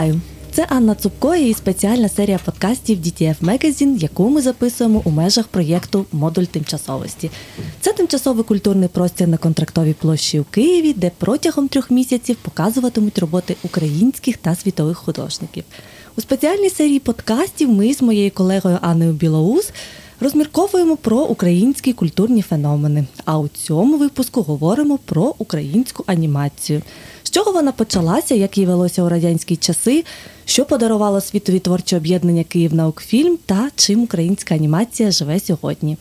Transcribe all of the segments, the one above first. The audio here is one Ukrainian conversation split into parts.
Вітаю! Це Анна Цупко і спеціальна серія подкастів DTF Magazine, яку ми записуємо у межах проєкту Модуль тимчасовості. Це тимчасовий культурний простір на контрактовій площі у Києві, де протягом трьох місяців показуватимуть роботи українських та світових художників. У спеціальній серії подкастів ми з моєю колегою Анною Білоус розмірковуємо про українські культурні феномени. А у цьому випуску говоримо про українську анімацію. З чого вона почалася, як їй велося у радянські часи, що подарувало світові творче об'єднання Київ наукфільм та чим українська анімація живе сьогодні.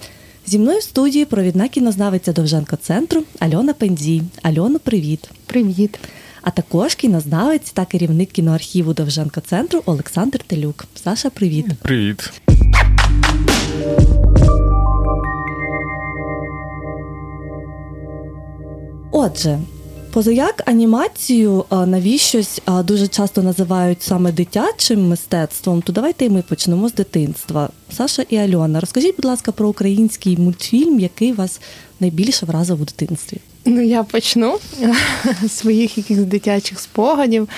Зі мною в студії провідна кінознавиця Довженко центру Альона Пензій. Альоно, привіт. Привіт. А також кінознавець та керівник кіноархіву Довженко центру Олександр Телюк. Саша, привіт. Привіт. Отже, позаяк анімацію навіщось дуже часто називають саме дитячим мистецтвом, то давайте і ми почнемо з дитинства. Саша і Альона, розкажіть, будь ласка, про український мультфільм, який вас найбільше вразив у дитинстві. Ну, я почну своїх якихось дитячих спогадів.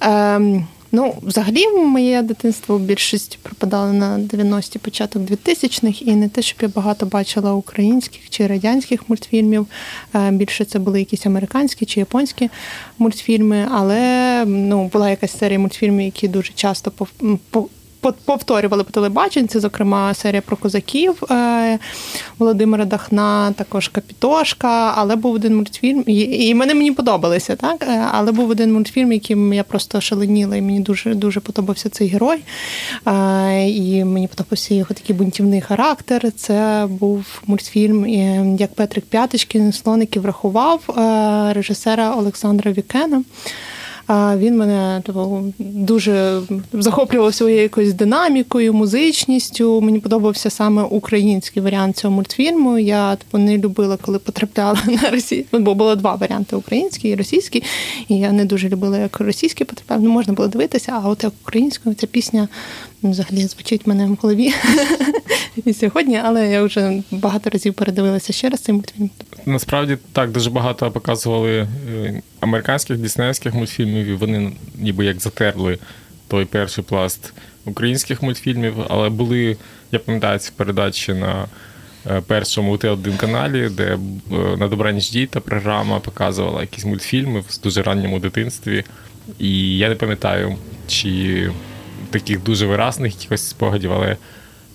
Ем, Ну, взагалі, моє дитинство більшість припадало на 90-ті початок 2000-х, і не те, щоб я багато бачила українських чи радянських мультфільмів. Е, більше це були якісь американські чи японські мультфільми, але ну, була якась серія мультфільмів, які дуже часто повторювали по телебаченні, це, зокрема, серія про козаків е, Володимира Дахна, також Капітошка. Але був один мультфільм, і, і мене мені подобалися, так? Е, але був один мультфільм, яким я просто шаленіла, і мені дуже дуже подобався цей герой. Е, і мені подобався його такий бунтівний характер. Це був мультфільм, як Петрик П'яточкін, слоників врахував режисера Олександра Вікена. А він мене типу, дуже захоплював своєю якоюсь динамікою, музичністю. Мені подобався саме український варіант цього мультфільму. Я типу, не любила, коли потрапляла на російську, бо було два варіанти український і російський. І я не дуже любила, як російський потрапляв. Ну, можна було дивитися, а от як українською ця пісня взагалі звучить мене в голові і сьогодні, але я вже багато разів передивилася ще раз цей мультфільм. Насправді так дуже багато показували е, американських діснеївських мультфільмів, і вони ніби як затерли той перший пласт українських мультфільмів, але були, я пам'ятаю, ці передачі на е, першому Т1 каналі, де е, на добраніч діта програма показувала якісь мультфільми в дуже ранньому дитинстві. І я не пам'ятаю, чи таких дуже виразних якихось спогадів, але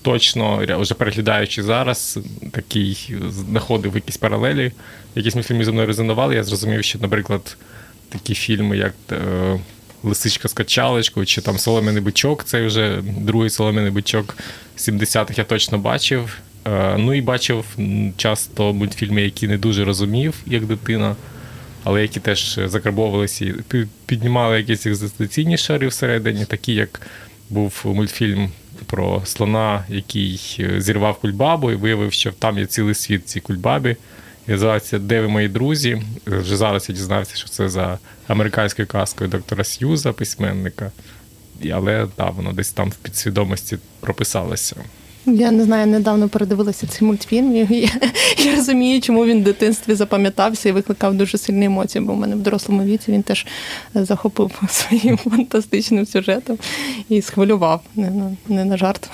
точно, вже переглядаючи зараз, такий знаходив якісь паралелі, якісь мультфільми зі мною резонували. Я зрозумів, що, наприклад, такі фільми, як е, Лисичка з качалочкою, чи там Солом'яний бичок, це вже другий солом'яний бичок 70-х я точно бачив. Е, ну і бачив часто мультфільми, які не дуже розумів, як дитина. Але які теж закарбовувалися і піднімали якісь екзистенційні шари всередині, такі як був мультфільм про слона, який е, зірвав кульбабу і виявив, що там є цілий світ ці кульбабі. І називається Де ви мої друзі? Вже зараз я дізнався, що це за американською казкою доктора Сьюза, письменника. Але так, воно десь там в підсвідомості прописалося. Я не знаю, недавно передивилася цей мультфільм. і Я, я розумію, чому він в дитинстві запам'ятався і викликав дуже сильні емоції, бо в мене в дорослому віці він теж захопив своїм фантастичним сюжетом і схвилював не на, не на жарт.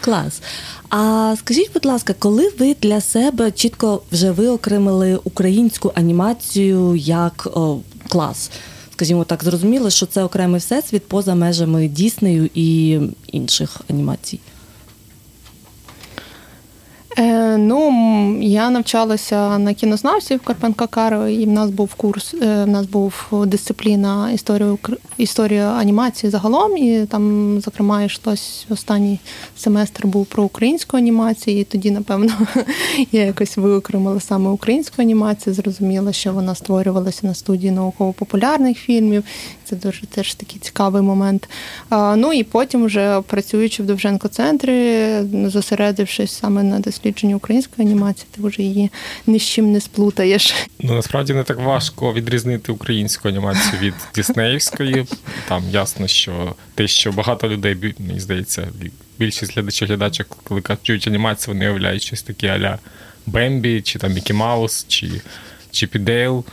Клас. А скажіть, будь ласка, коли ви для себе чітко вже виокремили українську анімацію як о, клас? Скажімо так, зрозуміло, що це окремий всесвіт поза межами Діснею і інших анімацій. Е, Ну, я навчалася на кінознавців Карпенка Каро, і в нас був курс, е, в нас був дисципліна історія історія анімації загалом. І там, зокрема, йшлось останній семестр був про українську анімацію. І тоді, напевно, я якось виокремила саме українську анімацію, зрозуміла, що вона створювалася на студії науково-популярних фільмів. Це дуже теж такий цікавий момент. Ну і потім, вже працюючи в Довженко центрі, зосередившись саме на дослідженні української анімації, ти вже її ні з чим не сплутаєш. Ну насправді не так важко відрізнити українську анімацію від Діснеївської. Там ясно, що те, що багато людей мені здається, більшість глядачів глядачок, коли кажуть анімацію, вони уявляють щось таке аля Бембі, чи там Мікі Маус, чи Чіп і Дейл.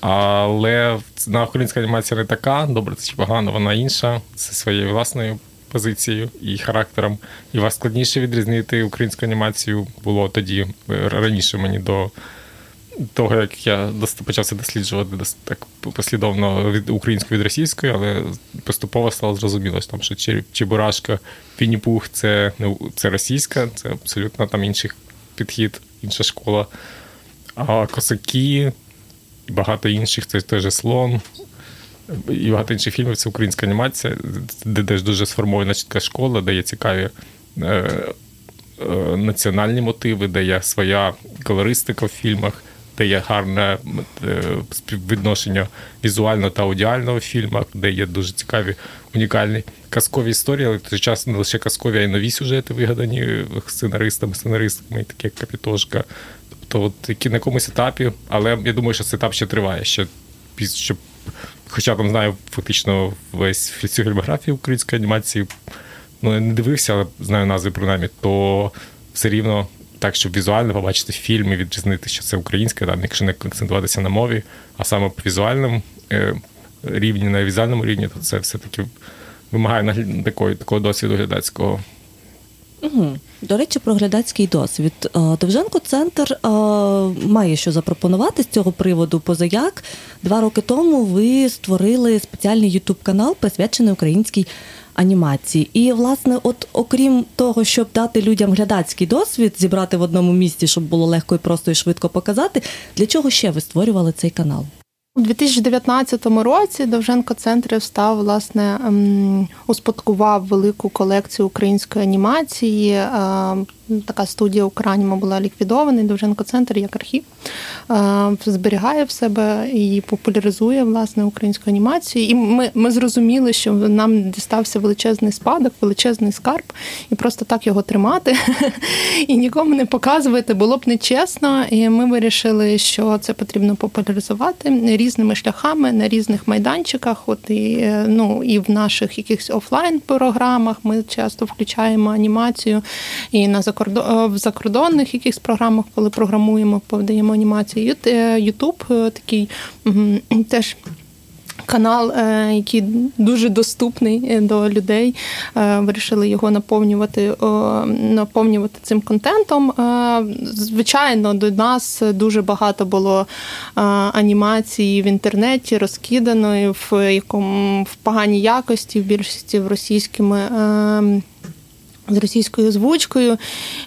Але наша українська анімація не така, добре, це чи погано, вона інша, це своєю власною позицією і характером. І вас складніше відрізнити українську анімацію було тоді раніше мені до того, як я почався досліджувати так послідовно від української від російської, але поступово стало зрозуміло, що там що Чебурашка, Пініпух це не це російська, це абсолютно там інший підхід, інша школа. А косаки багато інших, це же слон. І багато інших фільмів це українська анімація, де теж дуже сформована чітка школа, де є цікаві е, е, національні мотиви, де є своя колористика в фільмах, де є гарне е, співвідношення візуально та аудіально в фільмах, де є дуже цікаві унікальні казкові історії, але в той час не лише казкові, а й нові сюжети вигадані сценаристами, сценаристами, такі як Капітошка. Тобто, от на якомусь етапі, але я думаю, що цей етап ще триває. Ще щоб, Хоча там знаю фактично весь всю фільмографію української анімації, ну я не дивився, але знаю назви принаймні, то все рівно так, щоб візуально побачити фільм і відрізнити, що це українське, там, якщо не акцентуватися на мові, а саме по візуальному е, рівні, на візуальному рівні, то це все-таки вимагає такої, такого досвіду глядацького. Угу. До речі, про глядацький досвід. Е, Довженко центр е, має що запропонувати з цього приводу. Позаяк два роки тому ви створили спеціальний ютуб канал, присвячений українській анімації. І, власне, от окрім того, щоб дати людям глядацький досвід, зібрати в одному місці, щоб було легко і просто і швидко показати, для чого ще ви створювали цей канал? У 2019 році Довженко центр став власне ем, успадкував велику колекцію української анімації. Така студія Украніма була ліквідована. Довженко центр як архів ем, зберігає в себе і популяризує власне українську анімацію. І ми ми зрозуміли, що нам дістався величезний спадок, величезний скарб, і просто так його тримати і нікому не показувати було б нечесно. І ми вирішили, що це потрібно популяризувати різними шляхами на різних майданчиках. От і е, ну і в наших якихось офлайн програмах ми часто включаємо анімацію і на закордон е, в закордонних якихось програмах, коли програмуємо, подаємо анімацію. Ютуб е, такий теж канал, е, який дуже доступний е, до людей. Е, вирішили його наповнювати наповнювати цим контентом. Звичайно, до нас дуже багато було анімації в інтернеті, розкиданої в якому в поганій якості, в більшості в російськими з російською озвучкою.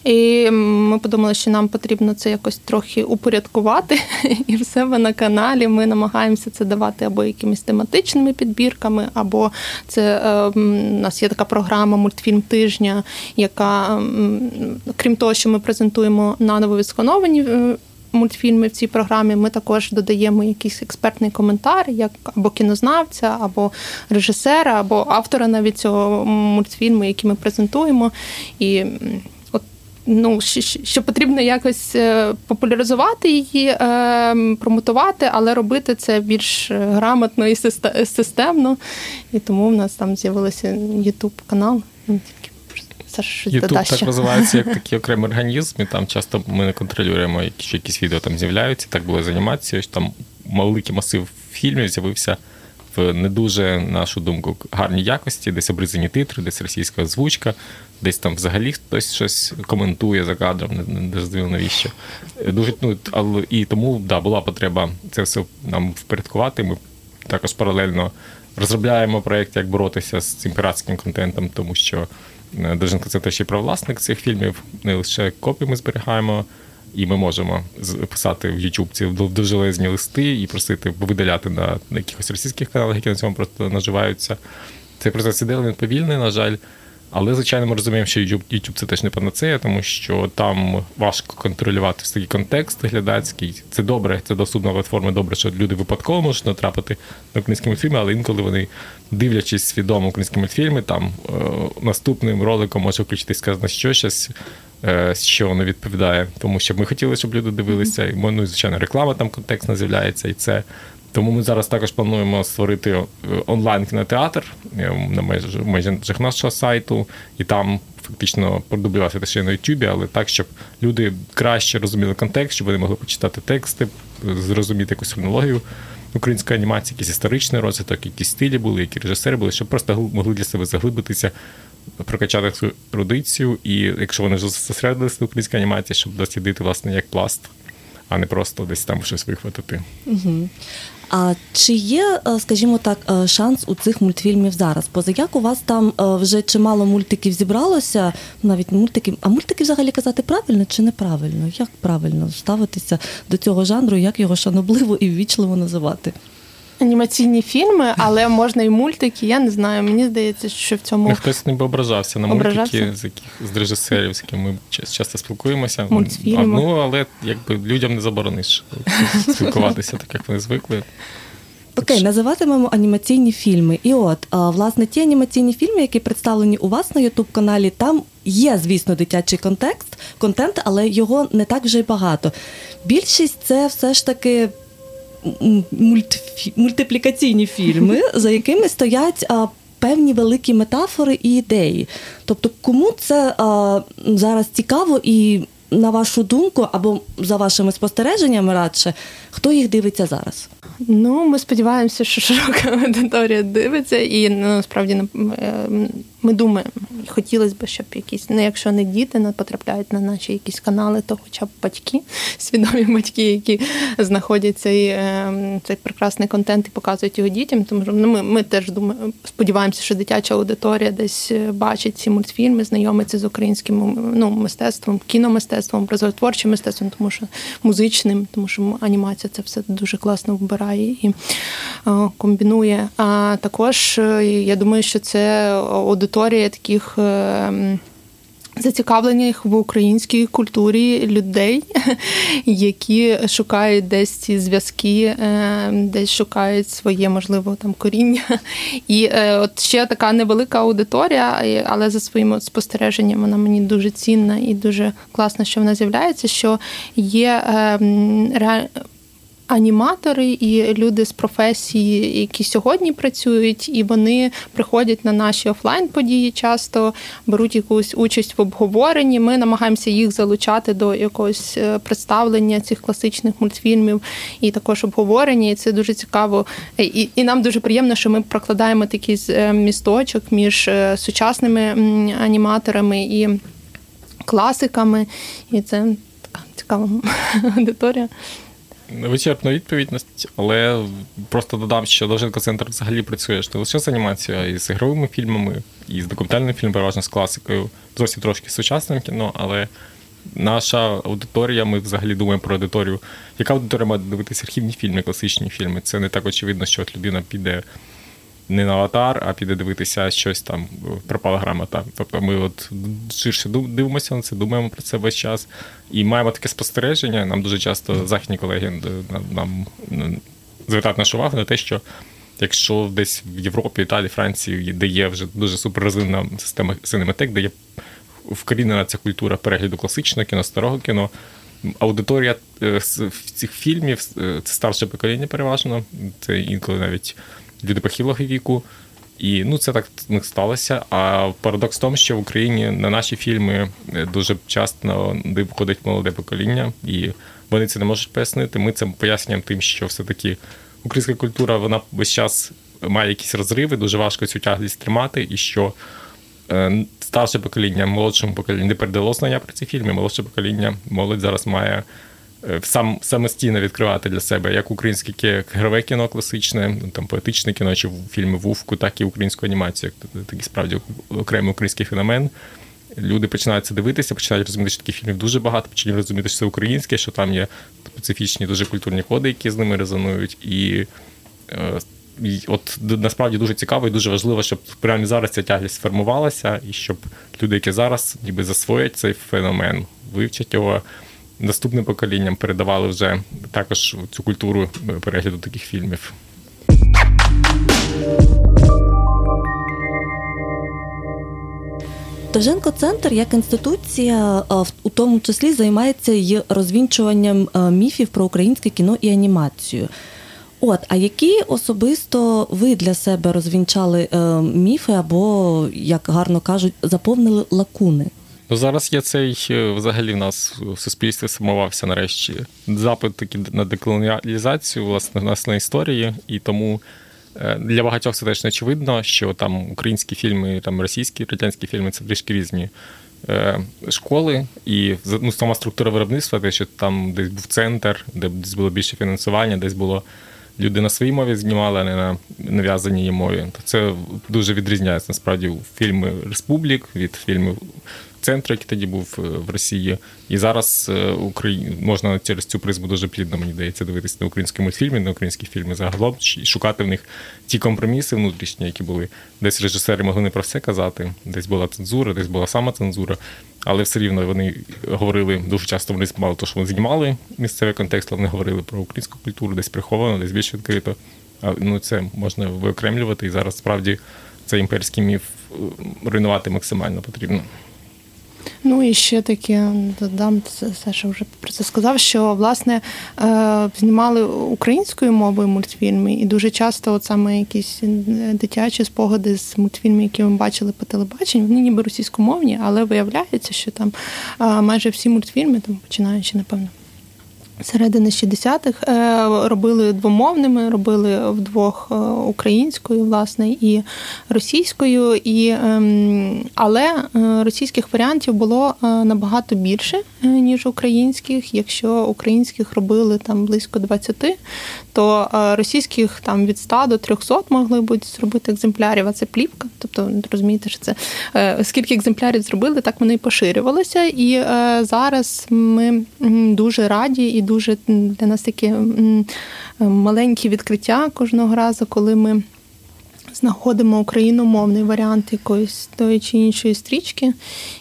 І ми подумали, що нам потрібно це якось трохи упорядкувати. І в себе на каналі ми намагаємося це давати або якимись тематичними підбірками, або це е, у нас є така програма Мультфільм тижня, яка, крім того, що ми презентуємо наново відскановані е, мультфільми в цій програмі. Ми також додаємо якийсь експертний коментар, як або кінознавця, або режисера, або автора навіть цього мультфільму, який ми презентуємо. І ну, що потрібно якось е, популяризувати її, е, промотувати, але робити це більш грамотно і системно. І тому в нас там з'явився YouTube канал. Це ж YouTube так розвивається як такий окремий організм, і там часто ми не контролюємо, якщо якісь відео там з'являються. Так було з анімацією. Там великий масив фільмів з'явився в не дуже, нашу думку, гарній якості, десь обрізані титри, десь російська озвучка, десь там взагалі хтось щось коментує за кадром, не, не зрозуміло навіщо. Дуже ну, але і тому да, була потреба це все нам впорядкувати. Ми також паралельно розробляємо проєкт, як боротися з цим піратським контентом, тому що. Деженко це теж і правовласник цих фільмів. Не лише копії ми зберігаємо, і ми можемо писати в YouTube ці довжелезні листи і просити видаляти на якихось російських каналах, які на цьому просто наживаються. Цей процес іде, він повільний, на жаль. Але, звичайно, ми розуміємо, що YouTube, це теж не панацея, тому що там важко контролювати такий контекст глядацький. Це добре, це доступна платформа. Добре, що люди випадково можуть натрапити на українські мультфільми, але інколи вони, дивлячись свідомо українські мультфільми, там е, наступним роликом може включитись сказано, що щось. Е, що не відповідає, тому що ми хотіли, щоб люди дивилися, і ну, звичайно, реклама там контекстна з'являється, і це тому ми зараз також плануємо створити е, онлайн кінотеатр е, на межах нашого сайту, і там фактично продублювати те ще на Ютубі, але так, щоб люди краще розуміли контекст, щоб вони могли почитати тексти, зрозуміти якусь хронологію української анімації, якийсь історичний розвиток, якісь стилі були, які режисери були, щоб просто могли для себе заглибитися, прокачати цю традицію, і якщо вони вже зосередилися на українській анімації, щоб дослідити власне як пласт, а не просто десь там щось вихватити. Угу. А чи є, е, скажімо так, е, шанс у цих мультфільмів зараз? Поза як у вас там е, вже чимало мультиків зібралося, навіть мультики, а мультики взагалі казати правильно чи неправильно? Як правильно ставитися до цього жанру, як його шанобливо і ввічливо називати? Анімаційні фільми, але можна і мультики. Я не знаю. Мені здається, що в цьому ну, хтось не ображався на ображався? мультики, з яких з режисерів, з якими ми часто спілкуємося. Мультфільми. Ну але якби людям не заборониш спілкуватися, так як вони звикли. Окей, називатимемо анімаційні фільми. І от, власне, ті анімаційні фільми, які представлені у вас на Ютуб-каналі, там є, звісно, дитячий контекст, контент, але його не так вже й багато. Більшість це все ж таки. Мультиплікаційні фільми, за якими стоять а, певні великі метафори і ідеї. Тобто, кому це а, зараз цікаво і. На вашу думку, або за вашими спостереженнями радше, хто їх дивиться зараз? Ну, ми сподіваємося, що широка аудиторія дивиться, і ну, насправді ми думаємо, хотілося б, щоб якісь, ну якщо не діти не потрапляють на наші якісь канали, то хоча б батьки, свідомі батьки, які знаходять цей цей прекрасний контент і показують його дітям. Тому що ну, ми ми теж думаємо, сподіваємося, що дитяча аудиторія десь е, бачить ці мультфільми, знайомиться з українським ну, мистецтвом, кіномистецтвом, образотворчим мистецтвом, тому що музичним, тому що анімація це все дуже класно вбирає і е, комбінує. А також е, я думаю, що це аудиторія аудиторія таких. Е, зацікавлених в українській культурі людей, які шукають десь ці зв'язки, е, десь шукають своє, можливо, там коріння. І е, от ще така невелика аудиторія, але за своїм спостереженням вона мені дуже цінна і дуже класно, що вона з'являється. Що є аніматори і люди з професії, які сьогодні працюють, і вони приходять на наші офлайн події, часто беруть якусь участь в обговоренні. Ми намагаємося їх залучати до якогось е, представлення цих класичних мультфільмів і також обговорення. І це дуже цікаво. І, і нам дуже приємно, що ми прокладаємо такий е, місточок між е, сучасними аніматорами і класиками. І це така цікава аудиторія. Вичерпна відповідь, але просто додам, що Довженко центр взагалі працює не лише з анімацією, а і з ігровими фільмами, і з документальним фільмом, переважно з класикою, зовсім трошки сучасним кіно, але наша аудиторія, ми взагалі думаємо про аудиторію. Яка аудиторія має дивитися архівні фільми, класичні фільми? Це не так очевидно, що от людина піде не на аватар, а піде дивитися щось там пропала грамота. Тобто ми от ширше дивимося на це, думаємо про це весь час і маємо таке спостереження. Нам дуже часто західні колеги нам звертають нашу увагу на те, що. Якщо десь в Європі, Італії, Франції, де є вже дуже суперрозвинена система синематек, де є вкорінена ця культура перегляду класичного кіно, старого кіно, аудиторія е, цих фільмів е, це старше покоління переважно, це інколи навіть люди похилого віку. І ну це так не сталося. А парадокс в тому, що в Україні на наші фільми е, дуже часто виходить молоде покоління, і вони це не можуть пояснити. Ми це пояснюємо тим, що все-таки українська культура вона весь час має якісь розриви, дуже важко цю тяглість тримати, і що е, старше покоління, молодшому поколінню не передало знання про ці фільми. Молодше покоління, молодь зараз має сам самостійно відкривати для себе як українське ігрове кіно класичне, ну, там поетичне кіно, чи фільми Вувку, так і українську анімацію, як такий справді окремий український феномен. Люди починають це дивитися, починають розуміти, що таких фільмів дуже багато, починають розуміти, що це українське, що там є специфічні дуже культурні коди, які з ними резонують. І е, і от насправді дуже цікаво і дуже важливо, щоб прямо зараз ця тяглість сформувалася, і щоб люди, які зараз ніби засвоять цей феномен, вивчать його наступним поколінням передавали вже також цю культуру перегляду таких фільмів. Довженко центр як інституція, у тому числі займається й розвінчуванням міфів про українське кіно і анімацію. От, а які особисто ви для себе розвінчали міфи або, як гарно кажуть, заповнили лакуни? Ну, зараз є цей е, взагалі в нас в суспільстві сформувався нарешті запит таки на деколоніалізацію власне власне історії, і тому е, для багатьох це теж не очевидно, що там українські фільми, там російські радянські фільми це трішки різні е, школи, і ну, сама структура виробництва, те, що там десь був центр, де десь було більше фінансування, десь було люди на своїй мові знімали, а не на нав'язаній мові. То це дуже відрізняється насправді фільми Республік від фільмів центру, який тоді був е, в Росії. І зараз е, Украї... можна через цю призму дуже плідно, мені здається, дивитися на українські мультфільми, на українські фільми загалом і шукати в них ті компроміси внутрішні, які були. Десь режисери могли не про все казати, десь була цензура, десь була сама цензура. Але все рівно вони говорили дуже часто. Вони мало того, що вони знімали місцевий контекст, вони говорили про українську культуру, десь приховано, десь більш відкрито. А ну це можна виокремлювати. І зараз справді цей імперський міф е, руйнувати максимально потрібно. Ну і ще таке додам Саша вже про це сказав. Що власне е, знімали українською мовою мультфільми, і дуже часто, от саме якісь дитячі спогади з мультфільмів, які ми бачили по телебаченню, вони ніби російськомовні, але виявляється, що там е, майже всі мультфільми, там починаючи, напевно середини 60-х е, робили двомовними, робили вдвох е, українською, власне, і російською, і, ем, але е, російських варіантів було набагато більше, ніж українських. Якщо українських робили там близько 20, то російських там від 100 до 300 могли бути зробити екземплярів, а це плівка. Тобто розумієте, що це скільки екземплярів зробили, так вони і поширювалися. І зараз ми дуже раді і дуже для нас таке маленьке відкриття кожного разу, коли ми знаходимо україномовний варіант якоїсь тої чи іншої стрічки.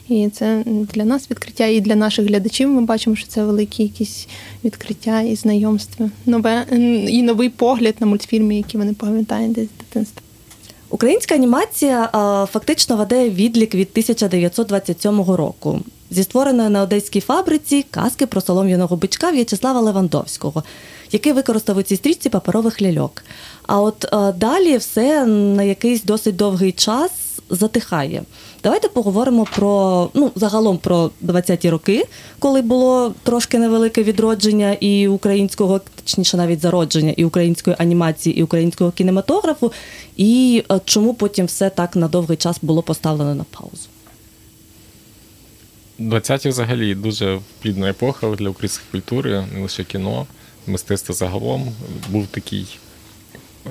І це для нас відкриття, і для наших глядачів ми бачимо, що це великі якісь відкриття і знайомства, нове і новий погляд на мультфільми, які вони пам'ятають десь з дитинства. Українська анімація фактично веде відлік від 1927 року зі створеної на одеській фабриці казки про солом'яного бичка В'ячеслава Левандовського, який використав у цій стрічці паперових ляльок. А от е, далі все на якийсь досить довгий час затихає. Давайте поговоримо про ну загалом про 20-ті роки, коли було трошки невелике відродження і українського, точніше навіть зародження, і української анімації, і українського кінематографу, і е, чому потім все так на довгий час було поставлено на паузу. 20-ті взагалі дуже плідна епоха для української культури, не лише кіно, мистецтво загалом. Був такий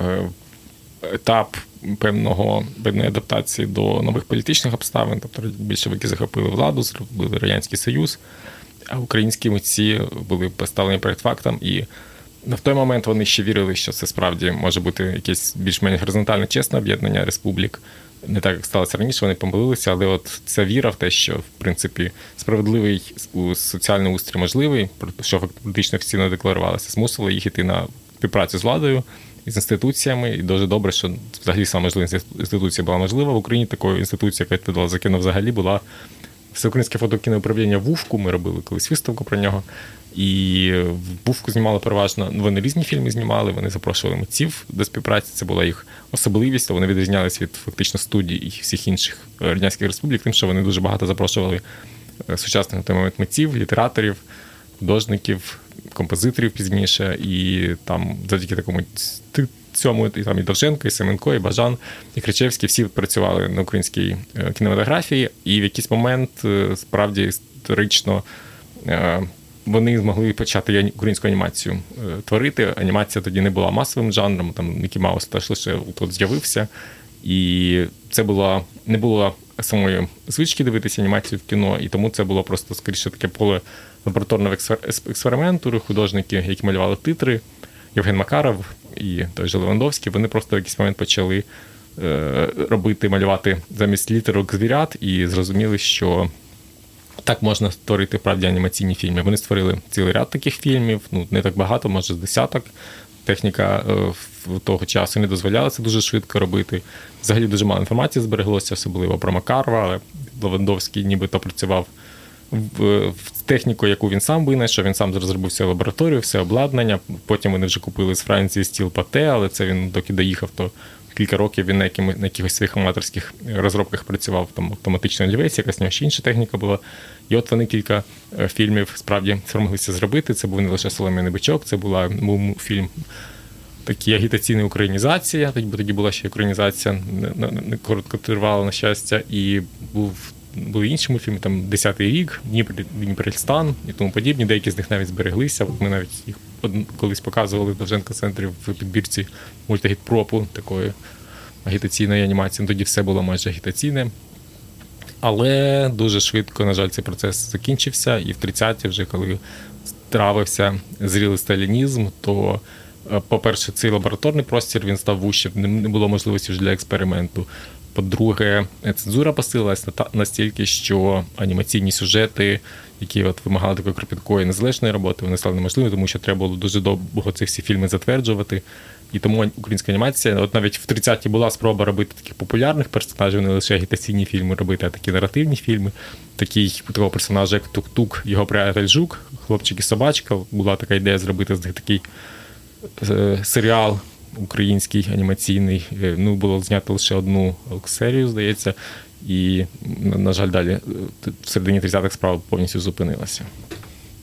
е, етап певного певної адаптації до нових політичних обставин, тобто більшовики захопили владу, зробили Радянський Союз, а українські митці були поставлені перед фактом. І в той момент вони ще вірили, що це справді може бути якесь більш-менш горизонтальне чесне об'єднання республік не так, як сталося раніше, вони помилилися, але от ця віра в те, що в принципі справедливий соціальний устрій можливий, що фактично офіційно декларувалося, змусило їх іти на співпрацю з владою і з інституціями. І дуже добре, що взагалі саме можлива інституція була можлива в Україні. Такою інституцією, яка відповідала за кіно, взагалі була всеукраїнське фотокіноуправління Вувку. Ми робили колись виставку про нього. І Бувку знімали переважно. Вони різні фільми знімали, вони запрошували митців до співпраці. Це була їх особливість. Вони відрізнялися від фактично студій і всіх інших радянських республік, тим, що вони дуже багато запрошували е, сучасних на той момент митців, літераторів, художників, композиторів пізніше. І там завдяки такому цьому і там і Довженко, і Семенко, і Бажан, і Кричевський всі працювали на українській е, кінематографії, і в якийсь момент е, справді історично вони змогли почати українську анімацію е, творити. Анімація тоді не була масовим жанром, там Мікі Маус теж лише тут з'явився. І це було не було самої звички дивитися анімацію в кіно, і тому це було просто скоріше таке поле лабораторного експерименту. Художники, які малювали титри, Євген Макаров і той же Левандовський, вони просто в якийсь момент почали е, робити, малювати замість літерок звірят, і зрозуміли, що так можна створити правді анімаційні фільми. Вони створили цілий ряд таких фільмів, ну не так багато, може з десяток. Техніка е, в того часу не дозволяла це дуже швидко робити. Взагалі дуже мало інформації збереглося, особливо про Макарова, але Левандовський нібито працював в, в техніку, яку він сам винайшов, він сам розробив всю лабораторію, все обладнання. Потім вони вже купили з Франції стіл пате, але це він доки доїхав, то кілька років він на якими на якихось своїх аматорських розробках працював там автоматична олівець, якась нього ще інша техніка була. І от вони кілька е, фільмів справді спромоглися зробити. Це був не лише Солом'яний бичок, це була фільм. Такі агітаційна українізація, тоді тоді була ще українізація, не, коротко тривала, на щастя, і був були інші мультфільми, там «Десятий рік, Дніпрельстан і тому подібні. Деякі з них навіть збереглися. От Ми навіть їх колись показували в Довженко центрі в підбірці мультагітпропу такої агітаційної анімації. Тоді все було майже агітаційне. Але дуже швидко, на жаль, цей процес закінчився, і в 30-ті, вже коли травився зрілий сталінізм, то, е, по-перше, цей лабораторний простір він став вущим, не було можливості вже для експерименту. По-друге, цензура посилилась настільки, що анімаційні сюжети, які от вимагали такої кропіткої незалежної роботи, вони стали неможливі, тому що треба було дуже довго ці всі фільми затверджувати. І тому українська анімація, от навіть в 30-ті була спроба робити таких популярних персонажів, не лише агітаційні фільми робити, а такі наративні фільми. Такий такого персонажа, як Тук-Тук, його приятель Жук, хлопчик і собачка. Була така ідея зробити такий е, серіал український анімаційний. Е, ну, було знято лише одну серію, здається, і, на жаль, далі е, в середині 30-х справа повністю зупинилася.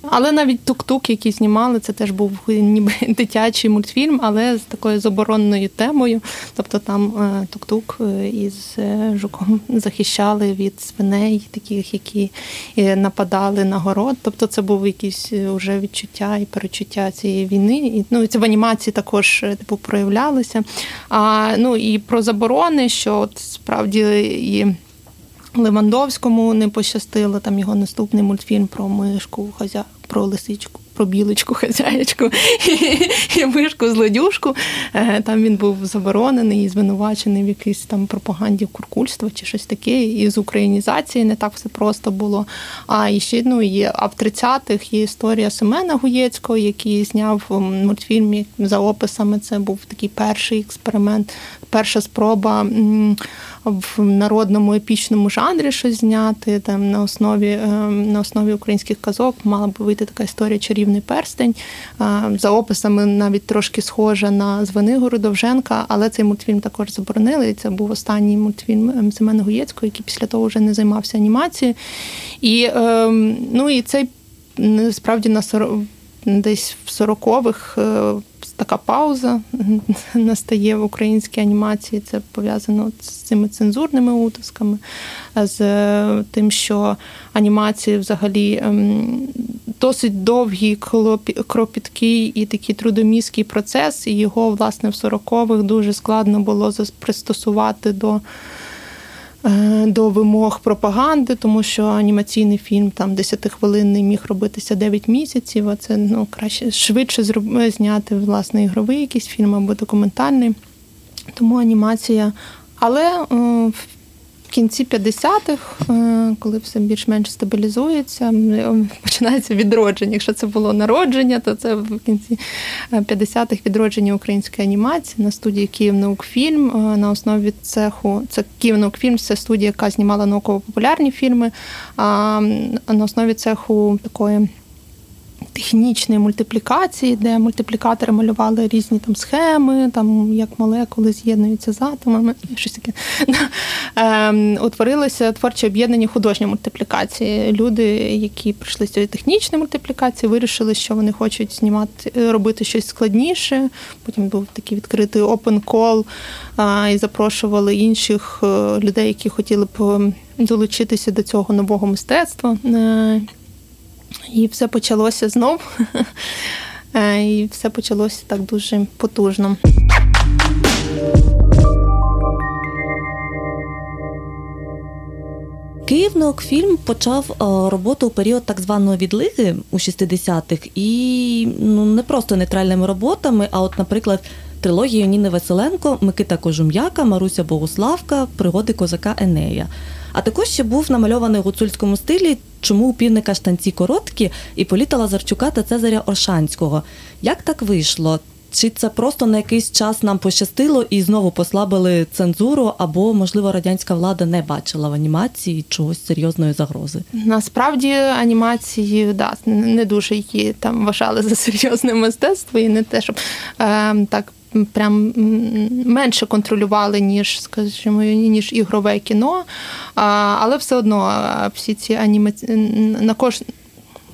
Але навіть тук-тук, який знімали, це теж був ніби дитячий мультфільм, але з такою забороненою темою. Тобто там е, тук-тук е, із е, жуком захищали від свиней, таких, які нападали на город. Тобто це був якісь уже відчуття і перечуття цієї війни. І ну це в анімації також типу проявлялося. А ну і про заборони, що от справді і. Левандовському не пощастило там його наступний мультфільм про мишку, хазя про лисичку, про білочку, хазяєчку і, мишку злодюшку. Е, там він був заборонений і звинувачений в якійсь там пропаганді куркульства чи щось таке. І з українізації не так все просто було. А ще ну є а в 30-х є історія Семена Гуєцького, який зняв мультфільм за описами. Це був такий перший експеримент, перша спроба в народному епічному жанрі щось зняти. Там на основі ем, на основі українських казок мала би вийти така історія Чарівний перстень. За описами навіть трошки схожа на Звенигору Довженка, але цей мультфільм також заборонили. Це був останній мультфільм ем, Семена Гуєцького, який після того вже не займався анімацією. І ем, ну і цей справді на десь в 40-х така пауза настає в українській анімації. Це пов'язано з цими цензурними утисками, з тим, що анімації взагалі ем, досить довгий, кропіткий і такий трудоміський процес, і його, власне, в 40-х дуже складно було пристосувати до. Е, до вимог пропаганди, тому що анімаційний фільм там 10-хвилинний міг робитися 9 місяців. А це ну краще швидше зняти власне ігровий якийсь фільм або документальний. Тому анімація. Але в кінці 50-х, е, коли все більш-менш стабілізується, е, починається відродження. Якщо це було народження, то це в кінці 50-х е, відродження української анімації на студії Київнаукфільм на основі цеху. Це Київнаукфільм, це студія, яка знімала науково-популярні фільми. А на основі цеху такої технічної мультиплікації, де мультиплікатори малювали різні там схеми, там як молекули з'єднуються з атомами, щось таке. Ем, утворилося творче об'єднання художньої мультиплікації. Люди, які прийшли з цієї технічної мультиплікації, вирішили, що вони хочуть знімати, робити щось складніше. Потім був такий відкритий open call, і запрошували інших е, людей, які хотіли б долучитися до цього нового мистецтва. І все почалося знов. Е, і все почалося так дуже потужно. Київнаукфільм почав е, роботу у період так званої відлиги у 60-х і ну не просто нейтральними роботами, а от, наприклад, трилогією Ніни Василенко, Микита Кожум'яка, Маруся Богуславка, Пригоди козака Енея. А також ще був намальований у гуцульському стилі, чому у півника штанці короткі і Політа Лазарчука та Цезаря Оршанського. Як так вийшло? Чи це просто на якийсь час нам пощастило і знову послабили цензуру, або, можливо, радянська влада не бачила в анімації чогось серйозної загрози? Насправді анімації да, не дуже її там вважали за серйозне мистецтво, і не те, щоб е, так прям менше контролювали, ніж, скажімо, ніж ігрове кіно. Але все одно всі ці анімації на кож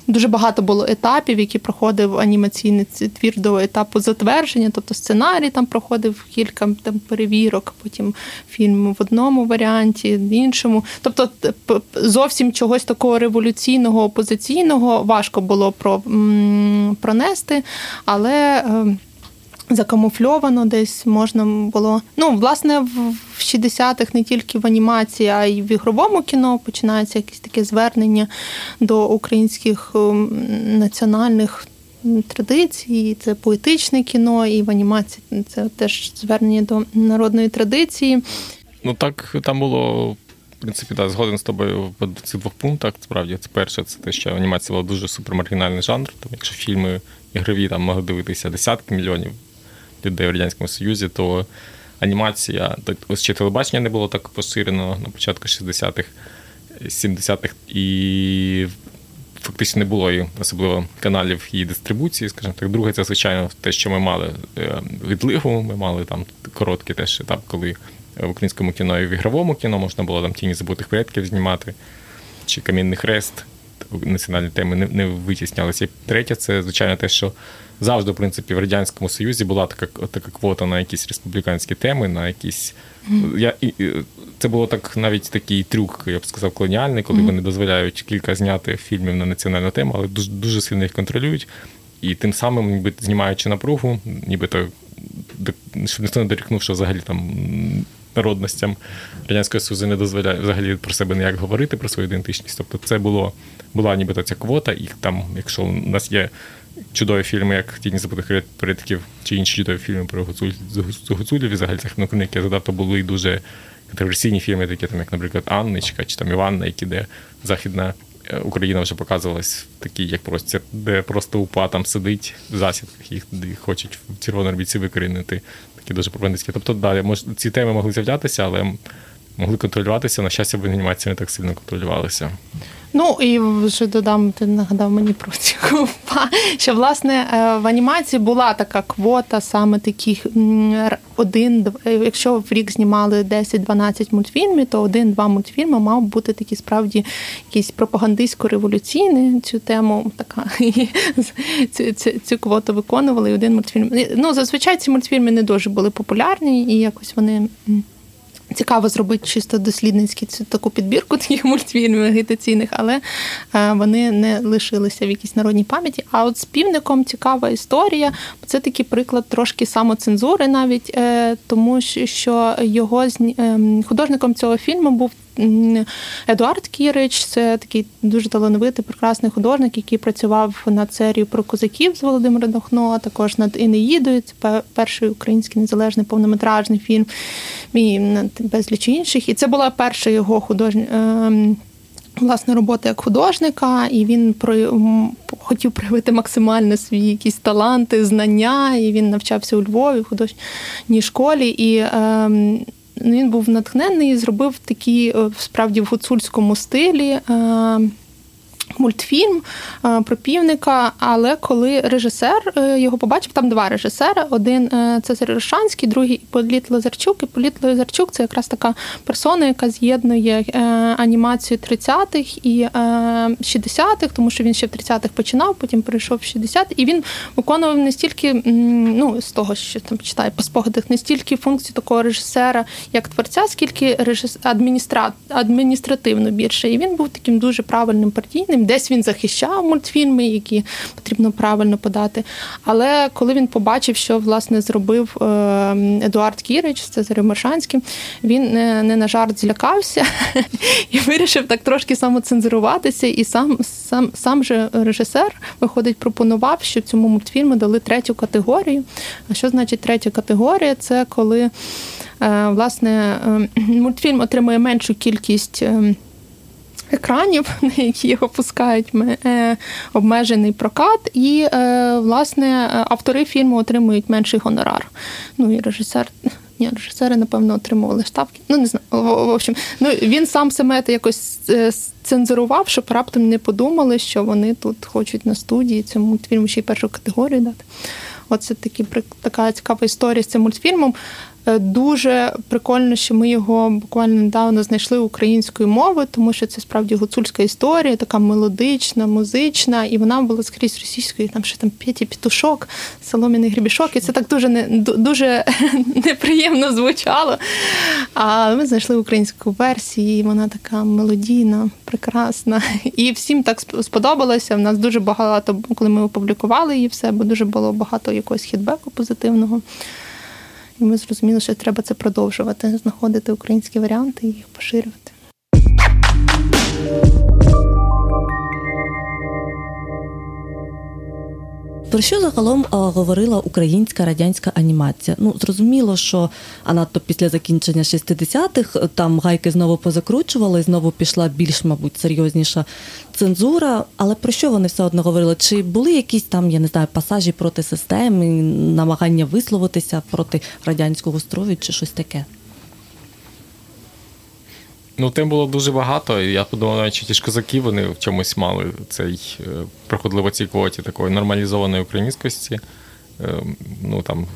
дуже багато було етапів, які проходив анімаційний твір до етапу затвердження, тобто сценарій там проходив кілька там перевірок, потім фільм в одному варіанті, в іншому. Тобто, зовсім чогось такого революційного, опозиційного важко було про, пронести, але. Закамуфльовано десь можна було. Ну, власне, в 60-х не тільки в анімації, а й в ігровому кіно починається якесь таке звернення до українських ем, національних традицій. Це поетичне кіно, і в анімації це теж звернення до народної традиції. Ну так там було. В принципі, да, згоден з тобою в цих двох пунктах. Справді, це перше, це те, що анімація була дуже супермаргінальний жанр. Тому якщо фільми ігрові там могли дивитися десятки мільйонів людей в Радянському Союзі, то анімація, ось ще телебачення не було так поширено на початку 60-х, 70-х, і фактично не було і особливо каналів її дистрибуції, скажімо так. Друге, це, звичайно, те, що ми мали е, відливу, ми мали там короткий теж етап, коли в українському кіно і в ігровому кіно можна було там тіні забутих предків знімати, чи камінний хрест. Національні теми не не витіснялися. І третє, це звичайно те, що завжди, в принципі, в радянському союзі була така така квота на якісь республіканські теми, на якісь mm. я і, це було так навіть такий трюк, я б сказав, колоніальний, коли mm. вони дозволяють кілька зняти фільмів на національну тему, але дуже дуже сильно їх контролюють. І тим самим, ніби знімаючи напругу, нібито щоб ніхто не дорікнув, що взагалі там народностям радянського союзу не дозволяє взагалі про себе ніяк говорити про свою ідентичність. Тобто, це було була нібито ця квота, і там, якщо у нас є чудові фільми, як Тіні забутих предків, чи інші чудові фільми про Гуцулів, і взагалі які я задав, то були дуже контроверсійні фільми, такі там, як, наприклад, Анничка чи там Іванна, які де Західна е, Україна вже показувалась такі, як простір, де просто упа там сидить в засідках, їх хочуть в червоній орбіці викорінити. Такі дуже пропагандистські. Тобто, да, мож, ці теми могли з'являтися, але могли контролюватися. На щастя, в анімації не так сильно контролювалися. Ну і вже додам, ти нагадав мені про цю що власне е, в анімації була така квота саме таких один, е, якщо в рік знімали 10-12 мультфільмів, то один-два мультфільми мав бути такі справді якісь пропагандистсько-революційні цю тему така цю, цю, цю квоту виконували. І один мультфільм. Ну зазвичай ці мультфільми не дуже були популярні, і якось вони. Цікаво зробити чисто дослідницьку таку підбірку таких мультфільмів агітаційних, але е, вони не лишилися в якійсь народній пам'яті. А от з півником цікава історія. Це такий приклад трошки самоцензури, навіть е, тому що його ем, художником цього фільму був Едуард Кірич це такий дуже талановитий, прекрасний художник, який працював над серією про козаків з Володимиром Дохно, а також над Інеїдою. Це перший український незалежний повнометражний фільм і безліч інших. І це була перша його художня. Ем, власне, робота як художника, і він про хотів проявити максимально свої якісь таланти, знання. І він навчався у Львові в художній школі. І е, він був натхнений і зробив такі е, справді в гуцульському стилі. Мультфільм е, про півника. Але коли режисер е, його побачив, там два режисери: один е, Цезарь Рошанський, другий Політ Лазарчук. І Політ Лазарчук це якраз така персона, яка з'єднує анімацію 30-х і 60-х, тому що він ще в 30-х починав, потім перейшов в 60-х. І він виконував не стільки, ну з того, що там читає по спогадах, не стільки функцію такого режисера, як творця, скільки адміністра... адміністративно більше. І він був таким дуже правильним партійним десь він захищав мультфільми, які потрібно правильно подати. Але коли він побачив, що власне зробив е, Едуард Кірич, це Заремершанським, він не, не на жарт злякався і вирішив так трошки самоцензуруватися. І сам сам, сам же режисер виходить, пропонував, що цьому мультфільму дали третю категорію. А що значить третя категорія? Це коли е, власне е, мультфільм отримує меншу кількість екранів, на які його пускають е, обмежений прокат, і е, власне автори фільму отримують менший гонорар. Ну і режисер. Ні, режисери, напевно, отримували ставки. Ну, не знаю. В общем, ну він сам себе якось е, цензурував, щоб раптом не подумали, що вони тут хочуть на студії цьому мультфільму ще й першу категорію дати. Оце такі така цікава історія з цим мультфільмом. Е, дуже прикольно, що ми його буквально недавно знайшли українською мовою, тому що це справді гуцульська історія, така мелодична, музична, і вона була скрізь російською, там ще там П'яті Пітушок, Соломіний Грібішок, і це так дуже не дуже неприємно звучало. А ми знайшли українську версію, і вона така мелодійна, прекрасна. І всім так сподобалося. У нас дуже багато, коли ми опублікували її все, бо дуже було багато якогось хідбеку позитивного. І ми зрозуміли, що треба це продовжувати, знаходити українські варіанти і їх поширювати. Про що загалом а, говорила українська радянська анімація? Ну зрозуміло, що а надто після закінчення 60-х е, там гайки знову позакручували, знову пішла більш, мабуть, серйозніша цензура. Але про що вони все одно говорили? Чи були якісь там, я не знаю, пасажі проти системи, намагання висловитися проти радянського строю чи щось таке? Ну, тем було дуже багато. Я подумав, навіть ті ж козаки вони в чомусь мали цей е, проходили в цій квоті такої нормалізованої українськості. Е, ну там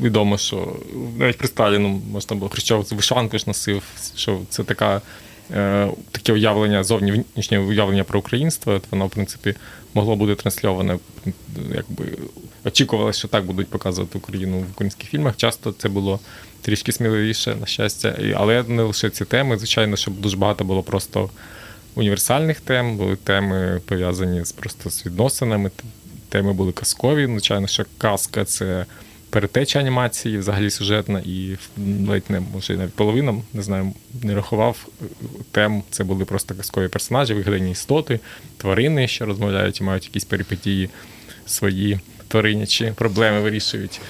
відомо, що навіть при Сталіну можна було Хрущов вишиванку ж носив, що це така. Е, таке уявлення, зовнішнє уявлення про українство, воно, в принципі, могло бути трансльоване, якби очікувалося, що так будуть показувати Україну в українських фільмах. Часто це було трішки сміливіше, на щастя. Але не лише ці теми. Звичайно, щоб дуже багато було просто універсальних тем, були теми пов'язані з просто з відносинами. Теми були казкові. Звичайно, що казка це перетеча анімації, взагалі сюжетна, і навіть не може навіть половина, не знаю, не рахував тем. Це були просто казкові персонажі, вигадані істоти, тварини, що розмовляють і мають якісь перипетії свої тваринячі проблеми вирішують.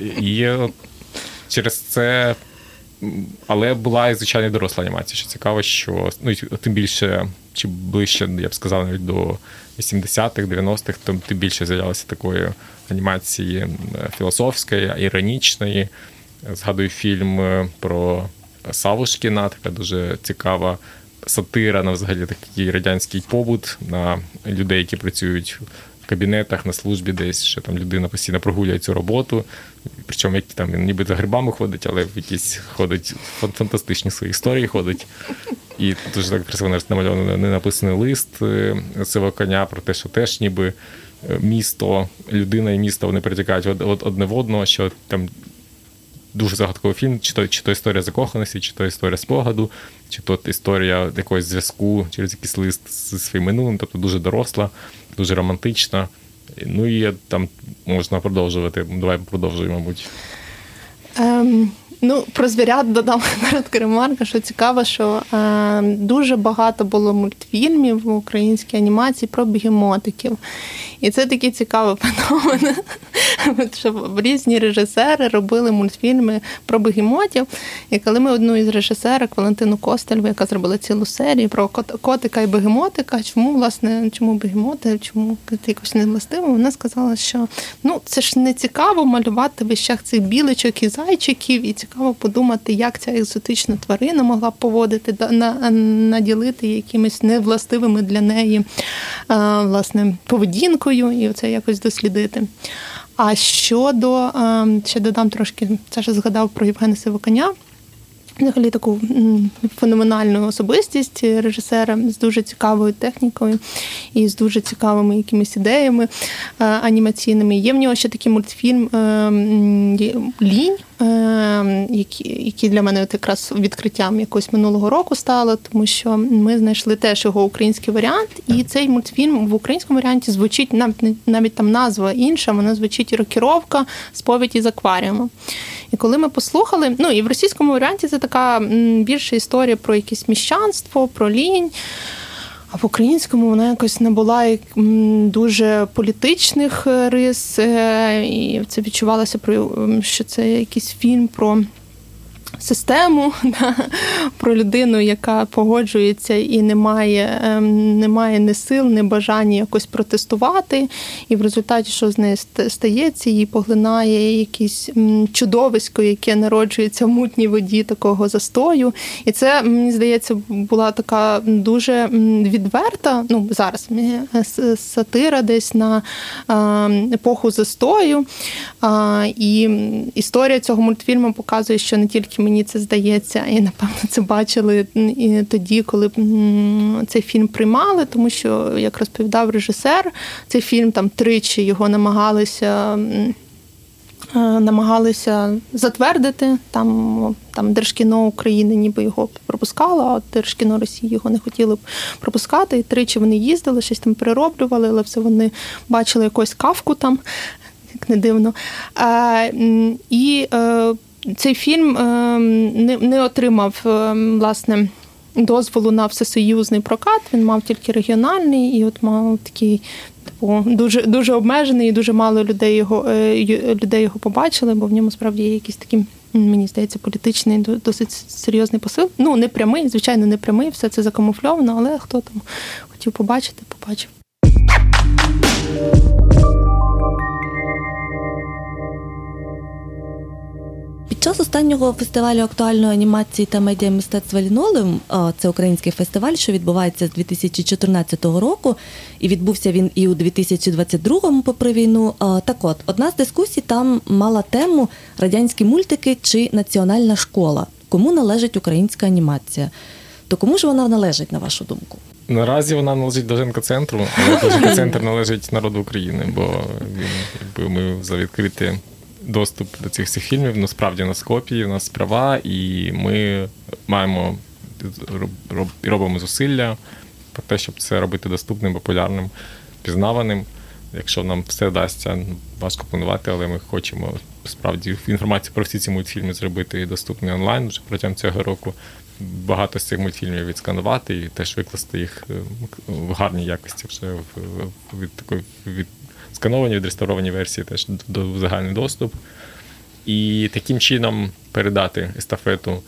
І через це. Але була і звичайно доросла анімація. Що цікаво, що ну тим більше, чи ближче, я б сказав, навіть до 80-х, 90-х, то тим більше з'являлося такої анімації філософської, іронічної. Згадую фільм е, про Савушкіна, така дуже цікава сатира на взагалі такий радянський побут на людей, які працюють кабінетах, на службі десь, що там людина постійно прогулює цю роботу. Причому які там він ніби за грибами ходить, але в якісь ходить фантастичні свої історії ходить. І дуже так красиво намальовано не написаний лист е, цього коня про те, що теж ніби е, місто, людина і місто вони перетікають одне в одного, що там. Дуже загадковий фільм, чи то чи то історія закоханості, чи то історія спогаду, чи то історія якогось зв'язку через якийсь лист зі своїм минулим, тобто дуже доросла дуже романтична. Ну і там можна продовжувати. Давай продовжуємо, мабуть. Ем, Ну, про звірят додам коротка ремарка, що цікаво, що е, дуже багато було мультфільмів в українській анімації про бігемотиків. І це такий цікавий феномен, що різні режисери робили мультфільми про бегемотів. І коли ми одну із режисерок Валентину Костельву, яка зробила цілу серію про котика і бегемотика, чому власне чому бегемоти, чому якось не властиво, вона сказала, що ну це ж не цікаво малювати вищах цих біличок і зайчиків, і цікаво подумати, як ця екзотична тварина могла б поводити наділити якимись невластивими для неї власне поведінкою і це якось дослідити. А щодо ще додам трошки, це ж згадав про Євгена Сивоканя. Взагалі таку феноменальну особистість режисера з дуже цікавою технікою і з дуже цікавими якимись ідеями анімаційними. Є в нього ще такий мультфільм ем, Лінь. Ем, які які для мене от якраз відкриттям якось минулого року стало, тому що ми знайшли теж його український варіант, і цей мультфільм в українському варіанті звучить навіть навіть там назва інша, вона звучить рокіровка сповідь із акваріуму. І коли ми послухали, ну і в російському варіанті це така більша історія про якесь міщанство, про лінь. А в українському вона якось набула дуже політичних е, рис, е, і це відчувалося що це якийсь фільм про систему, да, про людину, яка погоджується і не має, ем, не має ні сил, ні бажання якось протестувати. І в результаті, що з нею стається, її поглинає якесь чудовисько, яке народжується в мутній воді такого застою. І це, мені здається, була така дуже відверта, ну зараз сатира десь на епоху застою. І історія цього мультфільму показує, що не тільки мені це здається, і напевно це бачили і тоді, коли цей фільм приймали, тому що, як розповідав режисер, цей фільм там тричі його намагалися. Е, намагалися затвердити там там Держкіно України, ніби його пропускало, а Держкіно Росії його не хотіли б пропускати. І тричі вони їздили, щось там перероблювали, але все вони бачили якусь кавку там, як не дивно. А, І е, цей фільм е, не, не отримав власне. Дозволу на всесоюзний прокат, він мав тільки регіональний, і от мав такий типу дуже дуже обмежений, і дуже мало людей його людей його побачили, бо в ньому справді є якийсь такий, мені здається, політичний, досить серйозний посил. Ну не прямий, звичайно, не прямий, все це закамуфльовано, але хто там хотів побачити, побачив. Під час останнього фестивалю актуальної анімації та медіа мистецтва Лінолеум, це український фестиваль, що відбувається з 2014 року, і відбувся він і у 2022-му, попри війну. Так от, одна з дискусій там мала тему радянські мультики чи національна школа. Кому належить українська анімація? То кому ж вона належить, на вашу думку? Наразі вона належить до ЖНК центру, але ЖНК центр належить народу України, бо він якби ми за відкрите доступ до цих всіх фільмів. Насправді у нас копії, у нас права, і ми маємо робимо зусилля про те, щоб це робити доступним, популярним, пізнаваним. Якщо нам все вдасться, важко планувати, але ми хочемо справді інформацію про всі ці мультфільми зробити доступний онлайн вже протягом цього року. Багато з цих мультфільмів відсканувати і теж викласти їх е, в гарній якості вже від такої від скановані, відреставровані версії теж до загальний доступ. І таким чином передати естафету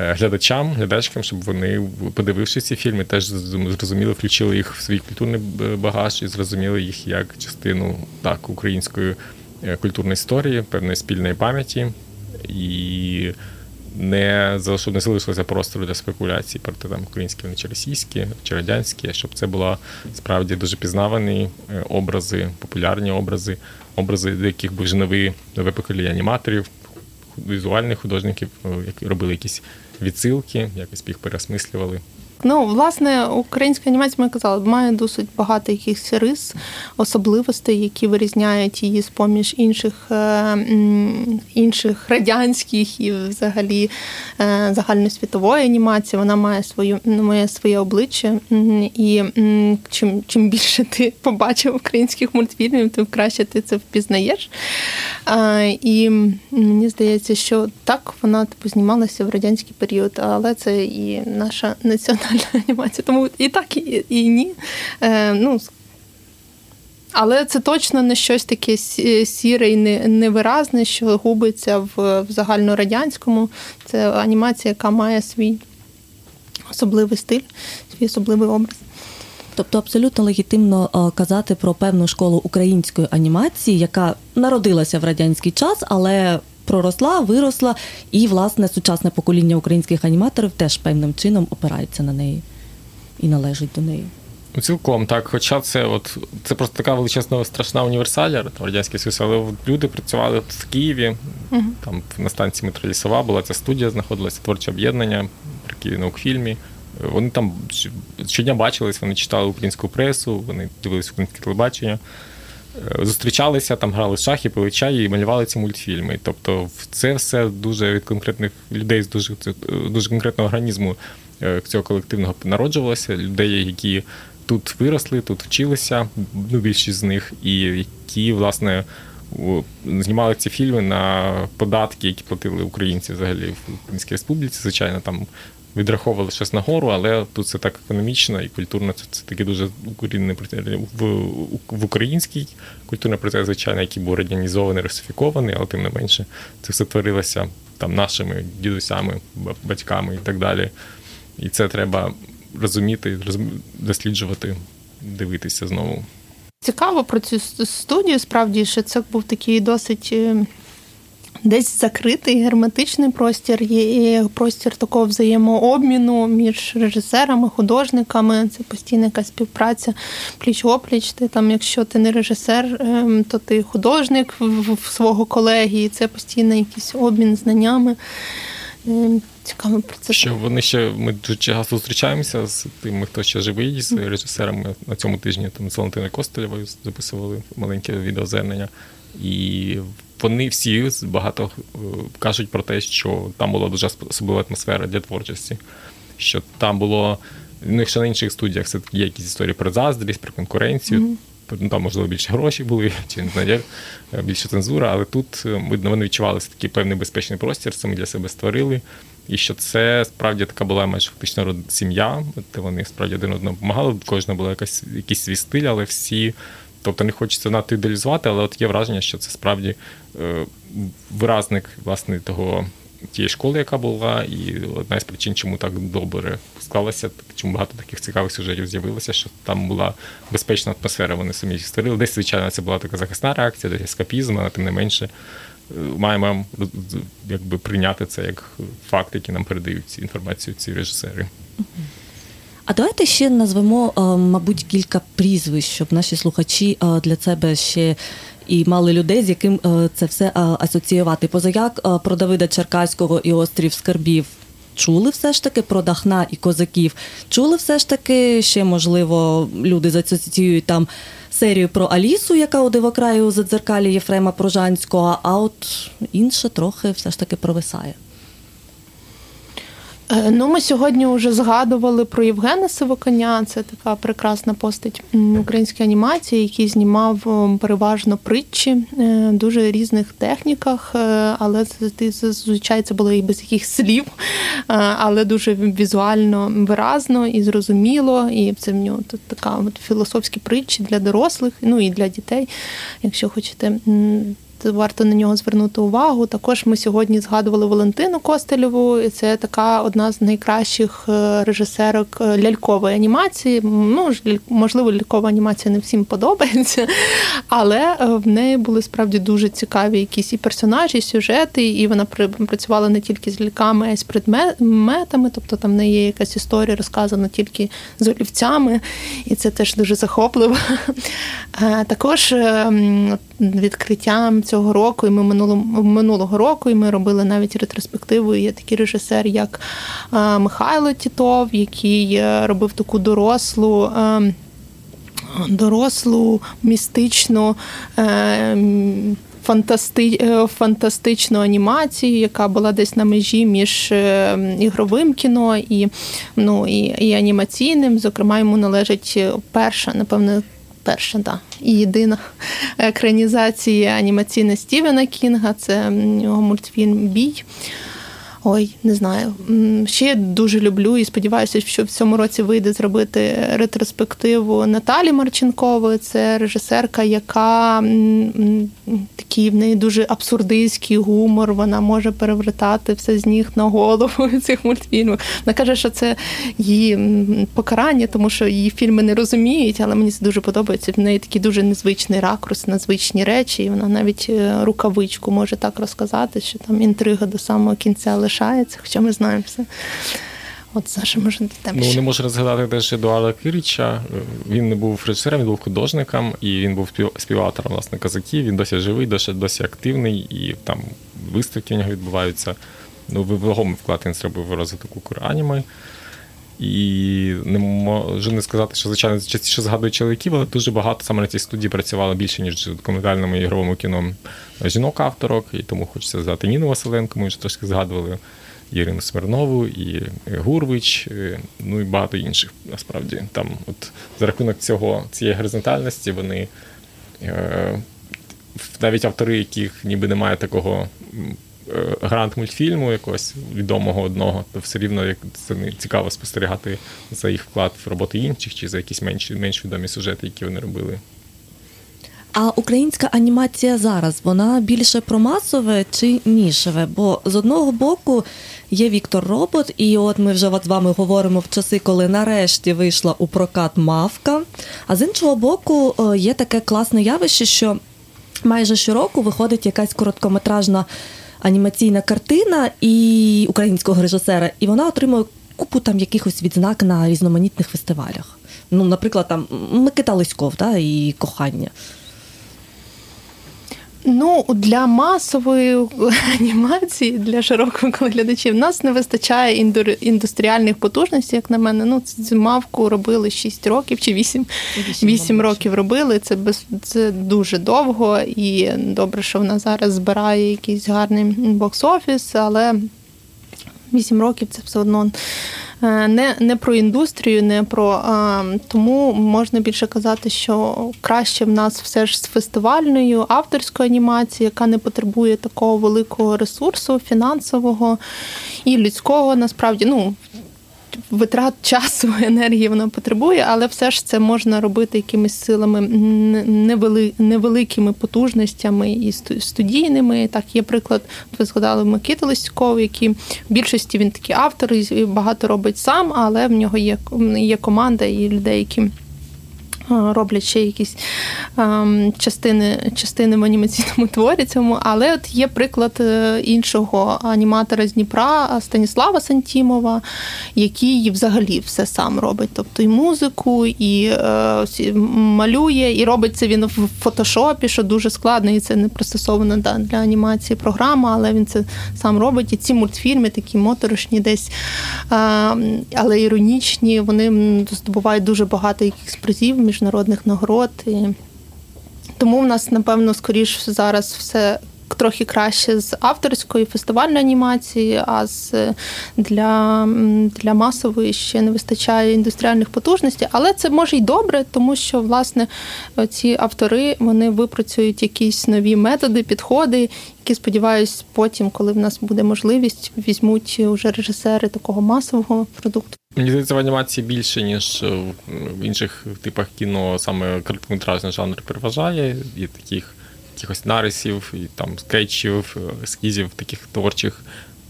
е, глядачам, глядачкам, щоб вони, подивившись ці фільми, теж зрозуміли, включили їх в свій культурний багаж і зрозуміли їх як частину так, української е, культурної історії, певної спільної пам'яті. І не щоб не залишилося простору для спекуляцій проти там українські вони чи російські, чи радянські, щоб це були справді дуже пізнавані е, образи, популярні образи, образи, до яких був вже нові нове покоління аніматорів, візуальних художників, е, які робили якісь відсилки, якось їх переосмислювали. Ну, власне, українська анімація, ми казали, має досить багато якихось рис, особливостей, які вирізняють її з поміж інших е, інших радянських і взагалі е, загальносвітової анімації. Вона має свою має своє обличчя. І чим чим більше ти побачив українських мультфільмів, тим краще ти це впізнаєш. І мені здається, що так вона типу знімалася в радянський період, але це і наша національна національна анімація. Тому і так, і, і ні. Е, ну, але це точно не щось таке сіре і невиразне, що губиться в, в загальнорадянському. Це анімація, яка має свій особливий стиль, свій особливий образ. Тобто абсолютно легітимно е, казати про певну школу української анімації, яка народилася в радянський час, але проросла, виросла, і власне сучасне покоління українських аніматорів теж певним чином опирається на неї і належить до неї. Ну, цілком так. Хоча це от це просто така величезна страшна універсалія там, радянський Союз, але люди працювали в Києві, uh-huh. там на станції метро Лісова була ця студія, знаходилася творче об'єднання при Києві наукфільмі. Вони там щодня бачились, вони читали українську пресу, вони дивилися українське телебачення. Е, зустрічалися, там грали шахи, пили чай і малювали ці мультфільми. Тобто, це все дуже від конкретних людей з дуже дуже конкретного організму е, цього колективного народжувалося. Людей, які тут виросли, тут вчилися, ну більшість з них, і які, власне, знімали ці фільми на податки, які платили українці взагалі в Українській Республіці. Звичайно, там відраховували щось нагору, але тут це так економічно і культурно. Це, це таке дуже укорінений в, в українській культурний процес, звичайно, який був радянізований, русифікований, але тим не менше це все творилося там нашими дідусями, батьками і так далі. І це треба розуміти, досліджувати, дивитися знову. Цікаво про цю студію, справді, що це був такий досить е, десь закритий герметичний простір, є простір такого взаємообміну між режисерами, художниками. Це постійна якась співпраця пліч-опліч. Ти там, якщо ти не режисер, ем, то ти художник в свого колеги, і це постійний якийсь обмін знаннями. Ем, цікаво про це. Що вони ще ми дуже часто зустрічаємося з тими, хто ще живий, з режисерами на цьому тижні. Там з Валентиною Костелєвою записували маленьке відеозвернення. І вони всі багато е, кажуть про те, що там була дуже особлива атмосфера для творчості. Що там було ну, якщо на інших студіях все є якісь історії про заздрість, про конкуренцію. Mm-hmm. Там, можливо, більше грошей були, чи не знаю, е, більше цензура, але тут е, вони відчували такий певний безпечний простір, самі для себе створили. І що це справді така була майже фактично сім'я, де вони справді один одному допомагали. Кожна була якась якийсь свій стиль, але всі Тобто не хочеться надто ідеалізувати, але от є враження, що це справді е, виразник власне того тієї школи, яка була, і одна з причин, чому так добре склалося, чому багато таких цікавих сюжетів з'явилося, що там була безпечна атмосфера. Вони самі створили. Десь, звичайно, це була така захисна реакція, десь ескапізм, але тим не менше. Е, маємо якби прийняти це як факт, який нам передають інформацію ці режисери. А давайте ще назвемо, е, мабуть, кілька прізвищ, щоб наші слухачі е, для себе ще і мали людей, з яким е, це все асоціювати. Позаяк про Давида Черкаського і острів Скарбів. Чули все ж таки про Дахна і козаків. Чули все ж таки, ще, можливо, люди засоціюють там серію про Алісу, яка у дивокраю за дзеркалі Єфрема Прожанського, а от інше трохи все ж таки провисає. Е, ну, ми сьогодні вже згадували про Євгена Сивоконя. Це така прекрасна постать української анімації, який знімав переважно притчі е, в дуже різних техніках, е, але зазвичай це було і без яких слів, але дуже візуально виразно і зрозуміло. І це в нього тут така от філософські притчі для дорослих, ну і для дітей, якщо хочете варто на нього звернути увагу. Також ми сьогодні згадували Валентину Костелєву. і Це така одна з найкращих е, режисерок е, лялькової анімації. Ну можливо, лялькова анімація не всім подобається, але е, в неї були справді дуже цікаві якісь і персонажі, і сюжети, і вона працювала не тільки з ляльками, а й з предметами. Тобто там в неї є якась історія розказана тільки з олівцями, і це теж дуже захопливо. Також ем, відкриттям цього року, і ми минулого минулого року, і ми робили навіть ретроспективу. Є такий режисер, як Михайло Тітов, який е, робив таку дорослу. Е, дорослу містичну е, фантасти... фантастичну анімацію, яка була десь на межі між ігровим кіно і ну, і, і анімаційним. Зокрема, йому належить перша, напевно, перша, да, і єдина екранізація анімаційна Стівена Кінга. Це його мультфільм Бій. Ой, не знаю. Ще дуже люблю і сподіваюся, що в цьому році вийде зробити ретроспективу Наталі Марченкової. Це режисерка, яка такий в неї дуже абсурдистський гумор. Вона може перевертати все з ніг на голову цих мультфільмів. Вона каже, що це її покарання, тому що її фільми не розуміють, але мені це дуже подобається. В неї такий дуже незвичний ракурс, надзвичні речі. І вона навіть е, рукавичку може так розказати, що там інтрига до самого кінця лишається, хоча ми знаємо все. От Саша, може там Ну, не можу розгадати теж Едуарда Кирича. Він не був режисером, він був художником, і він був співавтором власне казаків. Він досі живий, досі досі активний, і там виставки в нього відбуваються. Ну, вагомий вклад він зробив в розвиток Украніми. І не можу не сказати, що звичайно частіше згадую чоловіків, але дуже багато саме на цій студії працювало більше, ніж в документальному ігровому кіно жінок-авторок, і тому хочеться згадати Ніну Василенко, ми вже трошки згадували. Ірину Смирнову, і Гурвич, ну і багато інших. Насправді там, от за рахунок цього цієї горизонтальності, вони е, навіть автори, яких ніби немає такого грант мультфільму якогось відомого одного, то все рівно як це не цікаво спостерігати за їх вклад в роботи інших чи за якісь менш, менш відомі сюжети, які вони робили. А українська анімація зараз вона більше про масове чи нішеве? Бо з одного боку є Віктор Робот, і от ми вже з вами говоримо в часи, коли нарешті вийшла у прокат мавка. А з іншого боку, е, є таке класне явище, що майже щороку виходить якась короткометражна анімаційна картина і українського режисера, і вона отримує купу там якихось відзнак на різноманітних фестивалях. Ну, наприклад, там Микита Лиськов да, і кохання. Ну, для масової анімації, для широкого глядачів, нас не вистачає індустріальних потужностей, як на мене. Ну, цю мавку робили 6 років чи 8 8, 8 років робили. Це без це дуже довго і добре, що вона зараз збирає якийсь гарний бокс-офіс, але 8 років це все одно Е, не не про індустрію, не про а, тому можна більше казати, що краще в нас все ж з фестивальною авторською анімацією, яка не потребує такого великого ресурсу фінансового і людського. Насправді, ну витрат часу, енергії вона потребує, але все ж це можна робити якимись силами невели, невеликими потужностями і студійними. Так, є приклад, ви згадали Микита Листюков, який в більшості він такий автор і багато робить сам, але в нього є, є команда і людей, які роблять ще якісь частини частини в анімаційному творі цьому. Але от є приклад е, іншого аніматора з Дніпра Станіслава Сантімова, який взагалі все сам робить. Тобто і музику, і е, малює, і робить це він в фотошопі, що дуже складно, і це не пристосована да, для анімації програма, але він це сам робить. І ці мультфільми такі моторошні десь, але іронічні, вони здобувають дуже багато якихось призів міжнародних нагород. І Тому в нас, напевно, скоріш зараз все трохи краще з авторської фестивальної анімації, а з для для масової ще не вистачає індустріальних потужностей. Але це може й добре, тому що власне ці автори вони випрацюють якісь нові методи, підходи, які сподіваюсь, потім, коли в нас буде можливість, візьмуть уже режисери такого масового продукту. Мені здається, в анімації більше, ніж в інших типах кіно, саме короткометражний жанр переважає і таких якихось нарисів, і там скетчів, ескізів таких творчих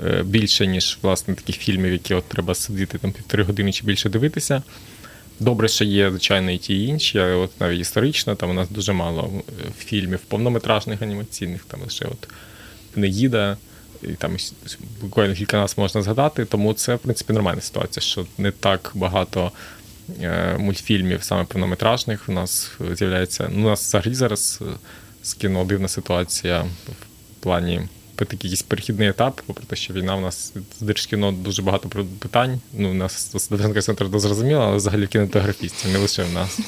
е, більше, ніж власне таких фільмів, які от треба сидіти там півтори години чи більше дивитися. Добре, що є, звичайно, і ті інші, але от навіть історично, там у нас дуже мало е, фільмів повнометражних анімаційних, там лише от Неїда, і там буквально кілька нас можна згадати. Тому це, в принципі, нормальна ситуація, що не так багато е, мультфільмів, саме повнометражних, у нас з'являється. Ну, у нас взагалі зараз з кіно дивна ситуація в плані такий якийсь перехідний етап, попри те, що війна в нас з держкіно дуже багато питань. Ну, у нас студентський центр зрозуміло, але взагалі кінематографістів, не лише в нас.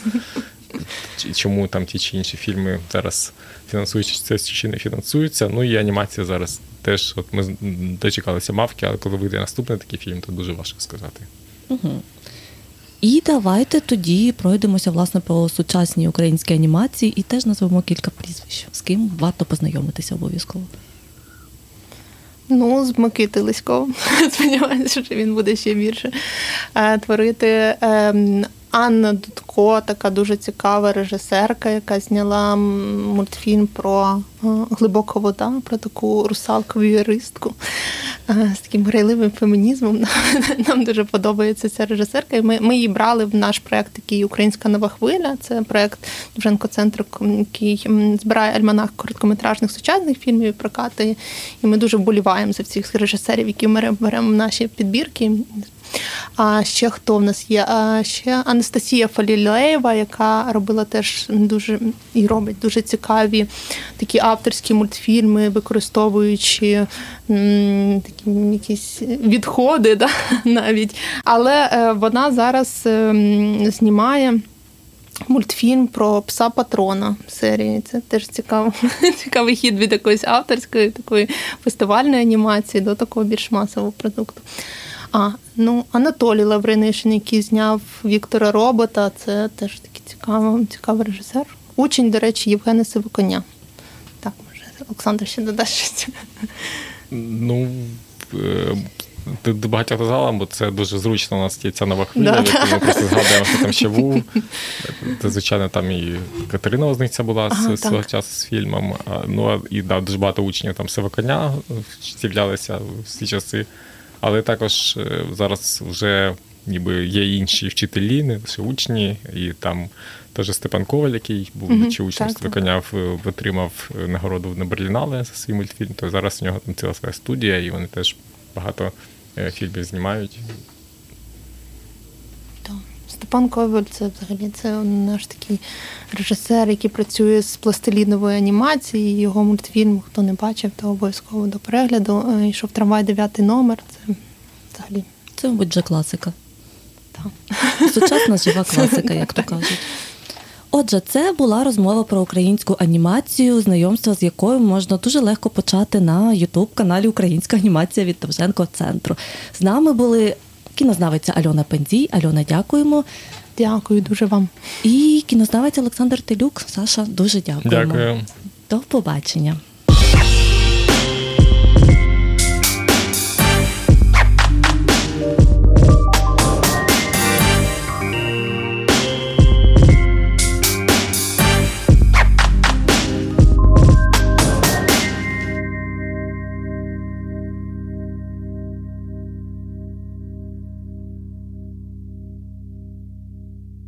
Чому там ті чи інші фільми зараз фінансуються чи не фінансуються. Ну і анімація зараз теж. От ми дочекалися мавки, але коли вийде наступний такий фільм, то дуже важко сказати. Угу. І давайте тоді пройдемося власне по сучасній українській анімації і теж назвемо кілька прізвищ, з ким варто познайомитися обов'язково. Ну, з Микити Лиськовим. Сподіваюся, що він буде ще більше е, творити. Анна Дудко, така дуже цікава режисерка, яка зняла мультфільм про е, глибока вода, про таку русалкову юристку е, з таким грайливим фемінізмом. Нам дуже подобається ця режисерка. І ми ми її брали в наш проект, такий Українська нова хвиля. Це проект Довженко центру, який збирає альманах короткометражних сучасних фільмів і прокати. І ми дуже вболіваємо за всіх режисерів, які ми беремо в наші підбірки. А ще хто в нас є? А Ще Анастасія Фалілеєва, яка робила теж дуже і робить дуже цікаві такі авторські мультфільми, використовуючи м, такі якісь відходи, да, навіть. Але е, вона зараз ем, знімає. Мультфільм про пса патрона серії. Це теж цікаво. цікавий хід від якоїсь авторської, такої фестивальної анімації до такого більш масового продукту. А, ну, Анатолій Лавринишин, який зняв Віктора Робота, це теж такий цікавий, цікавий режисер. Учень, до речі, Євгена Сивоконя. Так, може, Олександр ще додасть щось. Ну, е, до багатьох залам, бо це дуже зручно. У нас є ця нова хвиля, Да. яку ми просто згадуємо, що там ще був. Це, звичайно, там і Катерина Возниця була Ага, з свого часу з фільмом. Ну і да, дуже багато учнів там сива коня з'являлися в ці часи. Але також е, зараз вже ніби є інші вчителі, не лише учні, і там теж Степан Коваль, який був чи учнем виконяв, «Сива в- отримав е, нагороду на Берлінале за свій мультфільм. То зараз у нього там ціла своя студія, і вони теж багато е, фільмів знімають. Степан Коваль це взагалі це наш такий режисер, який працює з пластиліновою анімацією. Його мультфільм, хто не бачив, то обов'язково до перегляду. Е, Йшов трамвай дев'ятий номер. Це взагалі Це, мабуть, вже класика. так. Сучасна жива класика, як то кажуть. Отже, це була розмова про українську анімацію, знайомство з якою можна дуже легко почати на Ютуб-каналі Українська анімація від Довженко центру. З нами були кінознавиця Альона Пензій. Альона, дякуємо. Дякую дуже вам. І кінознавець Олександр Телюк. Саша, дуже дякуємо. Дякую. До побачення.